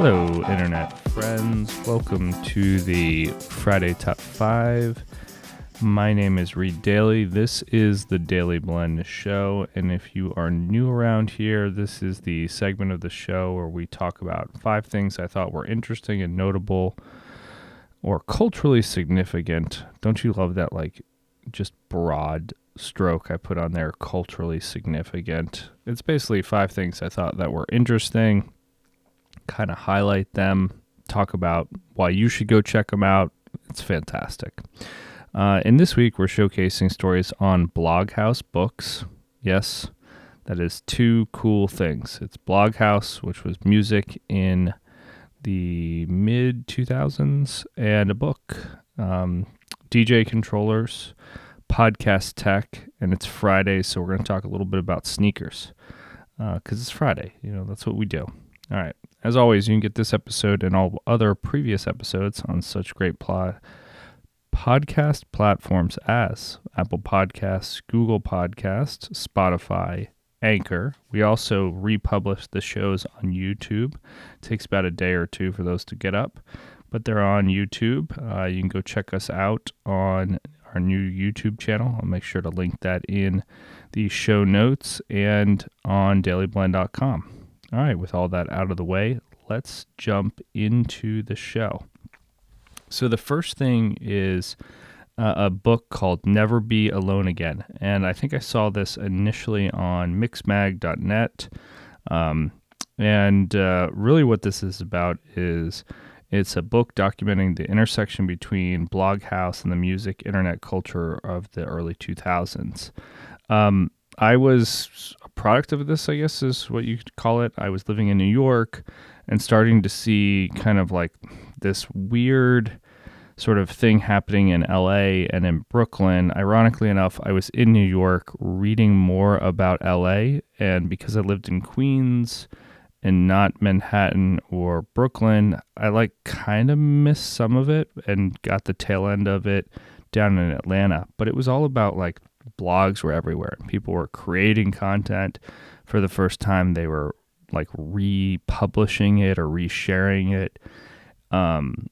Hello, Internet friends. Welcome to the Friday Top 5. My name is Reed Dailey. This is the Dailey Blend Show. And if you are new around here, this is the segment of the show where we talk about five things I thought were interesting and notable or culturally significant. Don't you love that, like, just broad stroke I put on there, culturally significant? It's basically five things I thought that were interesting kind of highlight them, talk about why you should go check them out. It's fantastic. Uh, and this week, we're showcasing stories on Bloghouse Books. Yes, that is two cool things. It's Bloghouse, which was music in the mid 2000s, and a book, um, DJ controllers, podcast tech, and it's Friday, so we're going to talk a little bit about sneakers because uh, it's Friday. You know, that's what we do. All right. As always, you can get this episode and all other previous episodes on such great podcast platforms as Apple Podcasts, Google Podcasts, Spotify, Anchor. We also republish the shows on YouTube. It takes about a day or two for those to get up, but they're on YouTube. Uh, you can go check us out on our new YouTube channel. I'll make sure to link that in the show notes and on dailyblend.com. All right, with all that out of the way, let's jump into the show. So, the first thing is uh, a book called Never Be Alone Again. And I think I saw this initially on mixmag.net. Um, and uh, really, what this is about is it's a book documenting the intersection between Bloghouse and the music internet culture of the early 2000s. Um, I was product of this, I guess is what you could call it. I was living in New York and starting to see kind of like this weird sort of thing happening in LA and in Brooklyn. Ironically enough, I was in New York reading more about LA, and because I lived in Queens and not Manhattan or Brooklyn, I like kind of missed some of it and got the tail end of it down in Atlanta. But it was all about like blogs were everywhere. People were creating content for the first time. They were like republishing it or resharing it. Um,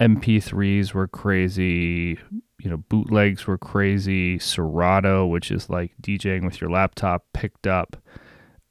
MP3s were crazy. You know, bootlegs were crazy. Serato, which is like DJing with your laptop, picked up.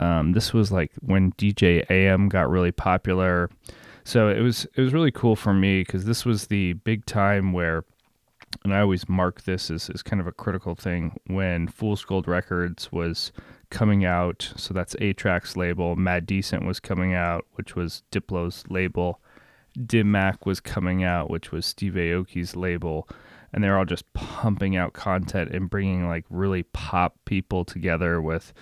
Um, this was like when DJ AM got really popular. So it was it was really cool for me because this was the big time where and I always mark this as, as kind of a critical thing when Fool's Gold Records was coming out. So that's A-Trak's label. Mad Decent was coming out, which was Diplo's label. Dim Mak was coming out, which was Steve Aoki's label. And they're all just pumping out content and bringing like really pop people together with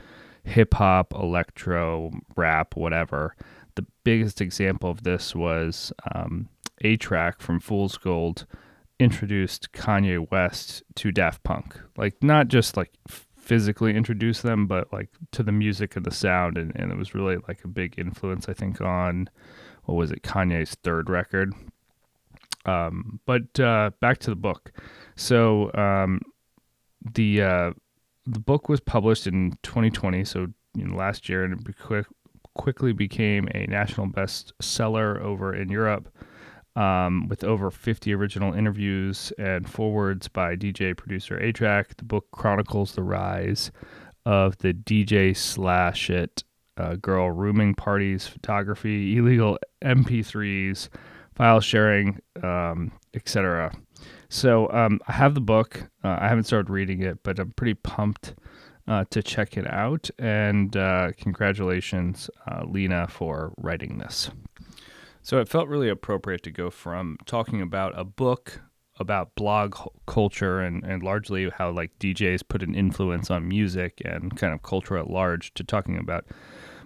hip hop, electro, rap, whatever. The biggest example of this was um, A-Trak from Fool's Gold introduced Kanye West to Daft Punk. Like not just like physically introduce them, but like to the music and the sound, and, and it was really like a big influence, I think, on what was it, Kanye's third record. Um, but uh, back to the book. So um, the uh, the book was published in 2020, so you know, last year, and it quick, quickly became a national bestseller over in Europe um, with over 50 original interviews and forwards by DJ producer A-Trak. The book chronicles the rise of the DJ slash it uh, girl rooming parties, photography, illegal MP3s, file sharing, um, etc. So um, I have the book. Uh, I haven't started reading it, but I'm pretty pumped uh, to check it out. And uh, congratulations, uh, Lina, for writing this. So it felt really appropriate to go from talking about a book about blog culture and, and largely how like DJs put an influence on music and kind of culture at large to talking about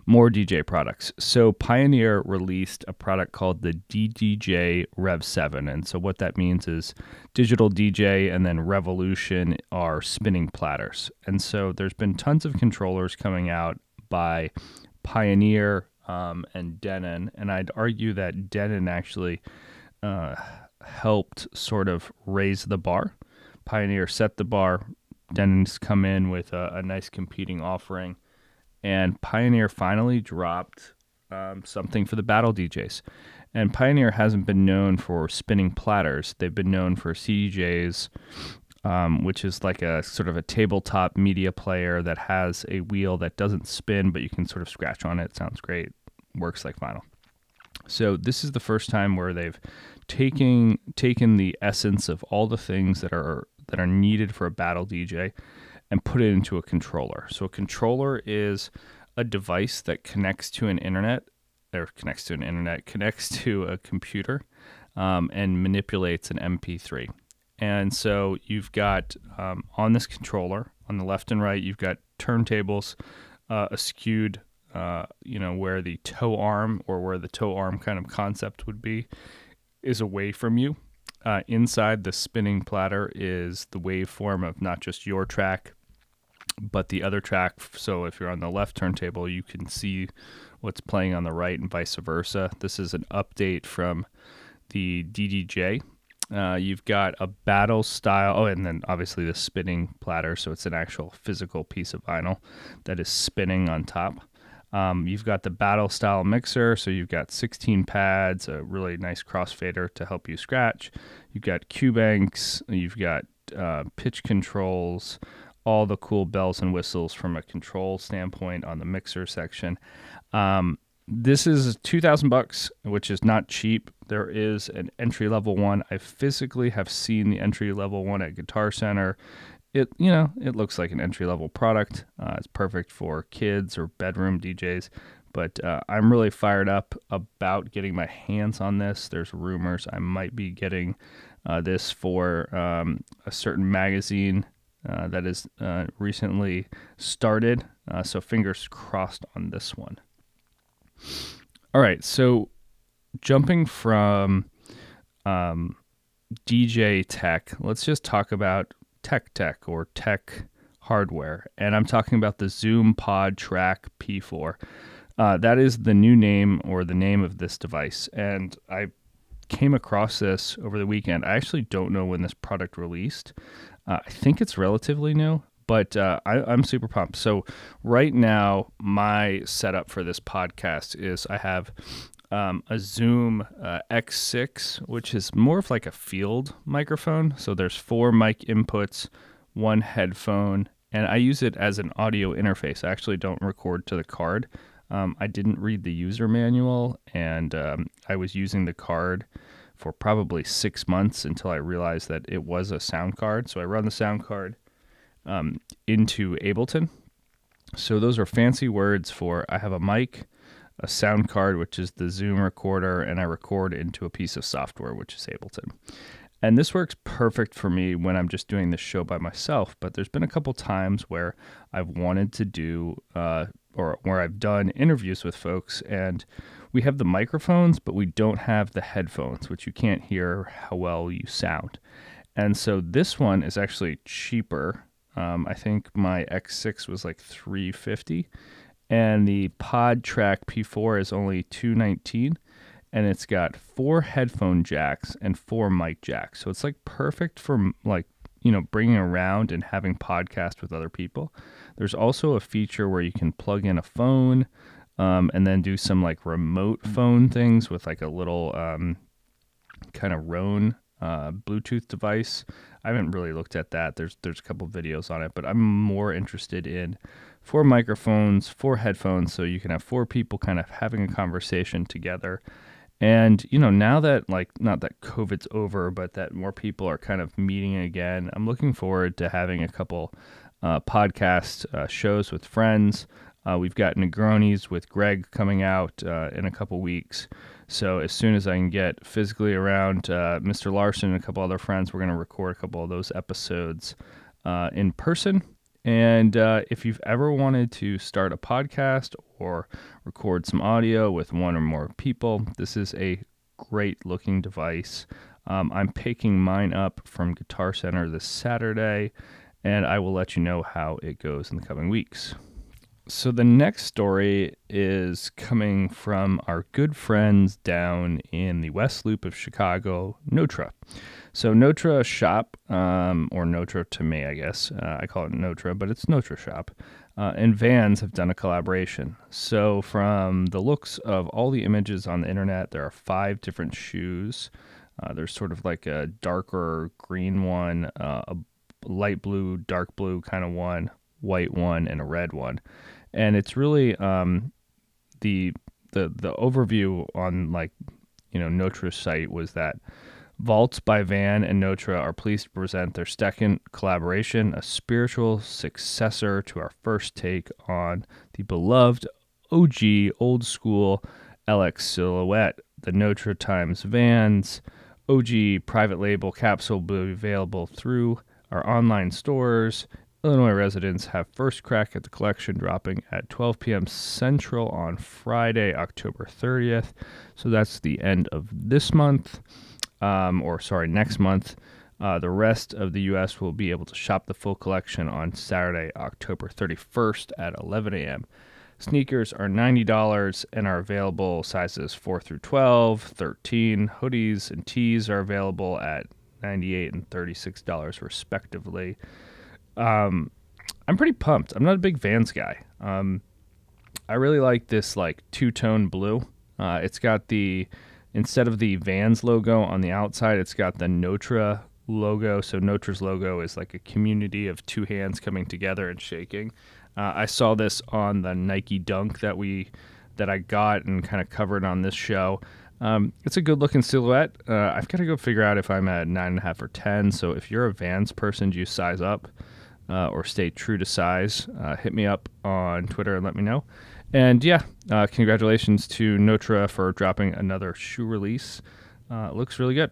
more DJ products. So Pioneer released a product called the DDJ Rev 7. And so what that means is digital DJ and then Revolution are spinning platters. And so there's been tons of controllers coming out by Pioneer, um, and Denon. And I'd argue that Denon actually uh, helped sort of raise the bar. Pioneer set the bar. Denon's come in with a, a nice competing offering. And Pioneer finally dropped um, something for the battle DJs. And Pioneer hasn't been known for spinning platters. They've been known for CDJs, um, which is like a sort of a tabletop media player that has a wheel that doesn't spin, but you can sort of scratch on it. Sounds great. Works like vinyl. So this is the first time where they've taken taken the essence of all the things that are that are needed for a battle DJ and put it into a controller. So a controller is a device that connects to an internet or connects to an internet, connects to a computer, um, and manipulates an MP3. And so you've got um, on this controller, on the left and right, you've got turntables uh, skewed, uh, you know, where the tone arm or where the tone arm kind of concept would be is away from you. Uh, inside the spinning platter is the waveform of not just your track, but the other track. So if you're on the left turntable, you can see what's playing on the right and vice versa. This is an update from the DDJ. Uh, you've got a battle style. Oh, and then obviously the spinning platter. So it's an actual physical piece of vinyl that is spinning on top. Um, you've got the battle style mixer. So you've got 16 pads, a really nice crossfader to help you scratch. You've got Q banks. You've got uh, pitch controls all the cool bells and whistles from a control standpoint on the mixer section. Um, this is 2000 bucks which is not cheap. There is an entry level one. I physically have seen the entry level one at guitar center. It you know it looks like an entry level product. Uh, it's perfect for kids or bedroom djs but uh, i'm really fired up about getting my hands on this. There's rumors i might be getting uh, this for um, a certain magazine uh, that is uh, recently started. Uh, so fingers crossed on this one. All right, so jumping from um, DJ tech, let's just talk about tech tech or tech hardware. And I'm talking about the Zoom PodTrak P4. Uh, that is the new name or the name of this device. And I came across this over the weekend. I actually don't know when this product released. Uh, I think it's relatively new, but uh, I, am super pumped. So right now, my setup for this podcast is I have um, a Zoom uh, X6, which is more of like a field microphone. So there's four mic inputs, one headphone, and I use it as an audio interface. I actually don't record to the card. Um, I didn't read the user manual, and um, I was using the card for probably six months until I realized that it was a sound card. So I run the sound card um, into Ableton. So those are fancy words for I have a mic, a sound card, which is the Zoom recorder, and I record into a piece of software, which is Ableton. And this works perfect for me when I'm just doing this show by myself. But there's been a couple times where I've wanted to do, uh, or where I've done interviews with folks, and we have the microphones, but we don't have the headphones, which you can't hear how well you sound. And so this one is actually cheaper. Um, I think my X6 was like 350 and the PodTrak P4 is only 219 and it's got four headphone jacks and four mic jacks. So it's like perfect for like, you know, bringing around and having podcast with other people. There's also a feature where you can plug in a phone um, and then do some like remote phone things with like a little um, kind of Roan uh, Bluetooth device. I haven't really looked at that. There's there's a couple videos on it, but I'm more interested in four microphones, four headphones, so you can have four people kind of having a conversation together. And you know, now that like not that COVID's over, but that more people are kind of meeting again, I'm looking forward to having a couple uh, podcast uh, shows with friends. Uh, we've got Negronis with Greg coming out uh, in a couple weeks. So as soon as I can get physically around uh, Mr. Larson and a couple other friends, we're going to record a couple of those episodes uh, in person. And uh, if you've ever wanted to start a podcast or record some audio with one or more people, this is a great looking device. Um, I'm picking mine up from Guitar Center this Saturday, and I will let you know how it goes in the coming weeks. So the next story is coming from our good friends down in the West Loop of Chicago, Notre. So Notre Shop, um, or Notre to me, I guess. Uh, I call it Notre, but it's Notre Shop. Uh, and Vans have done a collaboration. So from the looks of all the images on the internet, there are five different shoes. Uh, there's sort of like a darker green one, uh, a light blue, dark blue kind of one, white one, and a red one and it's really um, the the the overview on like you know Notre's site was that Vaults by Van and Notre are pleased to present their second collaboration, a spiritual successor to our first take on the beloved OG Old Skool LX silhouette. The Notre Times Vans OG private label capsule will be available through our online stores Illinois residents have first crack at the collection dropping at 12 p.m. Central on Friday, October 30th. So that's the end of this month, um, or sorry, next month. Uh, the rest of the U.S. will be able to shop the full collection on Saturday, October 31st at 11 a.m. Sneakers are $90 and are available sizes 4 through 12, 13. Hoodies and tees are available at 98 and $36 respectively um, I'm pretty pumped. I'm not a big Vans guy. Um, I really like this like two tone blue. Uh, it's got the instead of the Vans logo on the outside, it's got the Notre logo. So Notre's logo is like a community of two hands coming together and shaking. Uh, I saw this on the Nike Dunk that we that I got and kind of covered on this show. Um, it's a good looking silhouette. Uh, I've got to go figure out if I'm at nine and a half or ten. So if you're a Vans person, do you size up? Uh, or stay true to size, uh, hit me up on Twitter and let me know. And yeah, uh, congratulations to Notre for dropping another shoe release. Uh, looks really good.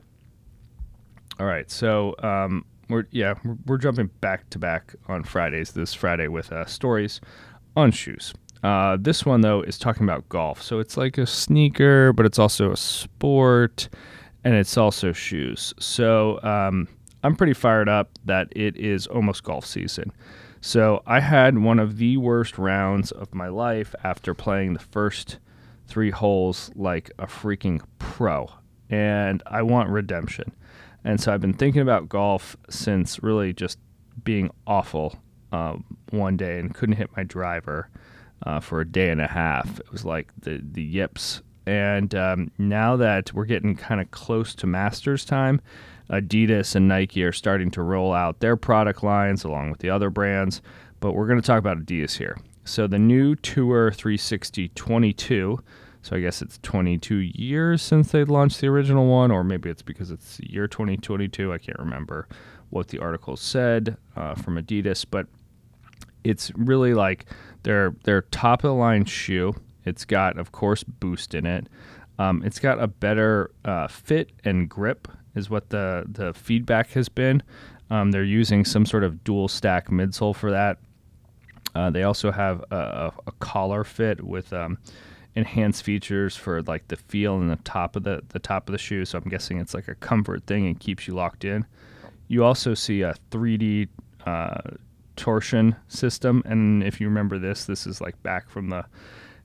All right, so um, we're yeah we're, we're, jumping back to back on Fridays this Friday with uh, stories on shoes. Uh, this one though is talking about golf, so it's like a sneaker, but it's also a sport, and it's also shoes. So um, I'm pretty fired up that it is almost golf season. So I had one of the worst rounds of my life after playing the first three holes like a freaking pro. And I want redemption. And so I've been thinking about golf since really just being awful um, one day and couldn't hit my driver uh, for a day and a half. It was like the, the yips. And um, now that we're getting kind of close to Masters time, Adidas and Nike are starting to roll out their product lines along with the other brands, but we're going to talk about Adidas here. So the new Tour 360 22, so I guess it's 22 years since they launched the original one, or maybe it's because it's year 2022. I can't remember what the article said uh, from Adidas, but it's really like their their top of the line shoe. It's got, of course, Boost in it. Um, it's got a better uh, fit and grip is what the the feedback has been. Um, they're using some sort of dual stack midsole for that. Uh, they also have a, a collar fit with um, enhanced features for like the feel and the top of the the top of the shoe. So I'm guessing it's like a comfort thing and keeps you locked in. You also see a 3D uh, torsion system, and if you remember this, this is like back from the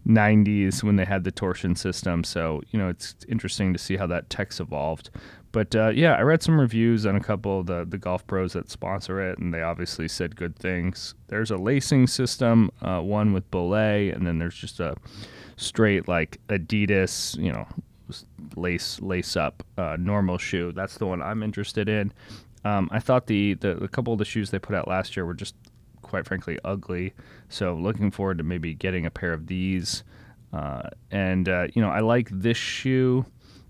90s when they had the torsion system. So, you know, it's interesting to see how that tech's evolved. But uh, yeah, I read some reviews on a couple of the, the golf pros that sponsor it, and they obviously said good things. There's a lacing system, uh, one with BOA, and then there's just a straight like Adidas, you know, lace lace up uh, normal shoe. That's the one I'm interested in. Um, I thought the, the the couple of the shoes they put out last year were just quite frankly ugly. So looking forward to maybe getting a pair of these. Uh, and uh, you know, I like this shoe.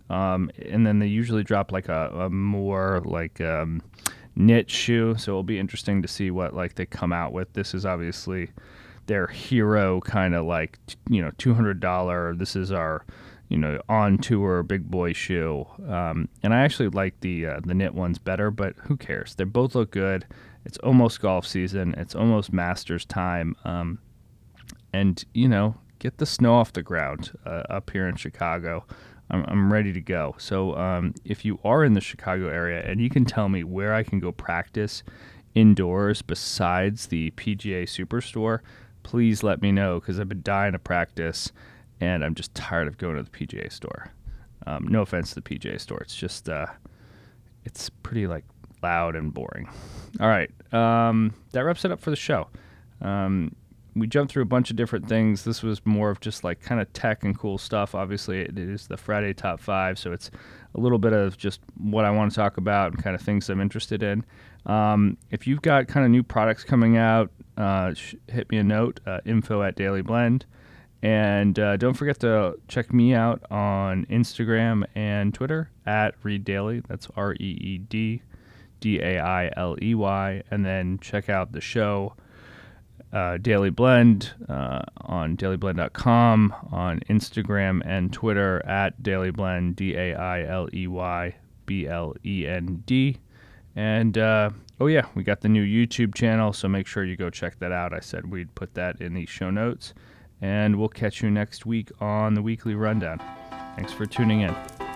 Um, and then they usually drop like a, a more like um, knit shoe. So it'll be interesting to see what like they come out with. This is obviously their hero kind of like you know two hundred dollar. This is our you know on tour big boy shoe. Um, and I actually like the uh, the knit ones better, but who cares? They both look good. It's almost golf season. It's almost Masters time. Um, and you know get the snow off the ground uh, up here in Chicago. I'm, I'm ready to go. So um, if you are in the Chicago area and you can tell me where I can go practice indoors besides the PGA Superstore, please let me know because I've been dying to practice and I'm just tired of going to the PGA store. Um, no offense to the PGA store, it's just uh, it's pretty like loud and boring. All right, um, that wraps it up for the show. Um, we jumped through a bunch of different things. This was more of just like kind of tech and cool stuff. Obviously, it is the Friday top five, so it's a little bit of just what I want to talk about and kind of things I'm interested in. Um, if you've got kind of new products coming out, uh, sh- hit me a note, uh, info at Dailey Blend. And uh, don't forget to check me out on Instagram and Twitter at Reed Dailey. That's R E E D D A I L E Y. And then check out the show, uh, Dailey Blend, uh, on dailyblend.com, on Instagram and Twitter at Dailey Blend, D A I L E Y B L E N D. And uh, oh, yeah, we got the new YouTube channel, so make sure you go check that out. I said we'd put that in the show notes. And we'll catch you next week on the weekly rundown. Thanks for tuning in.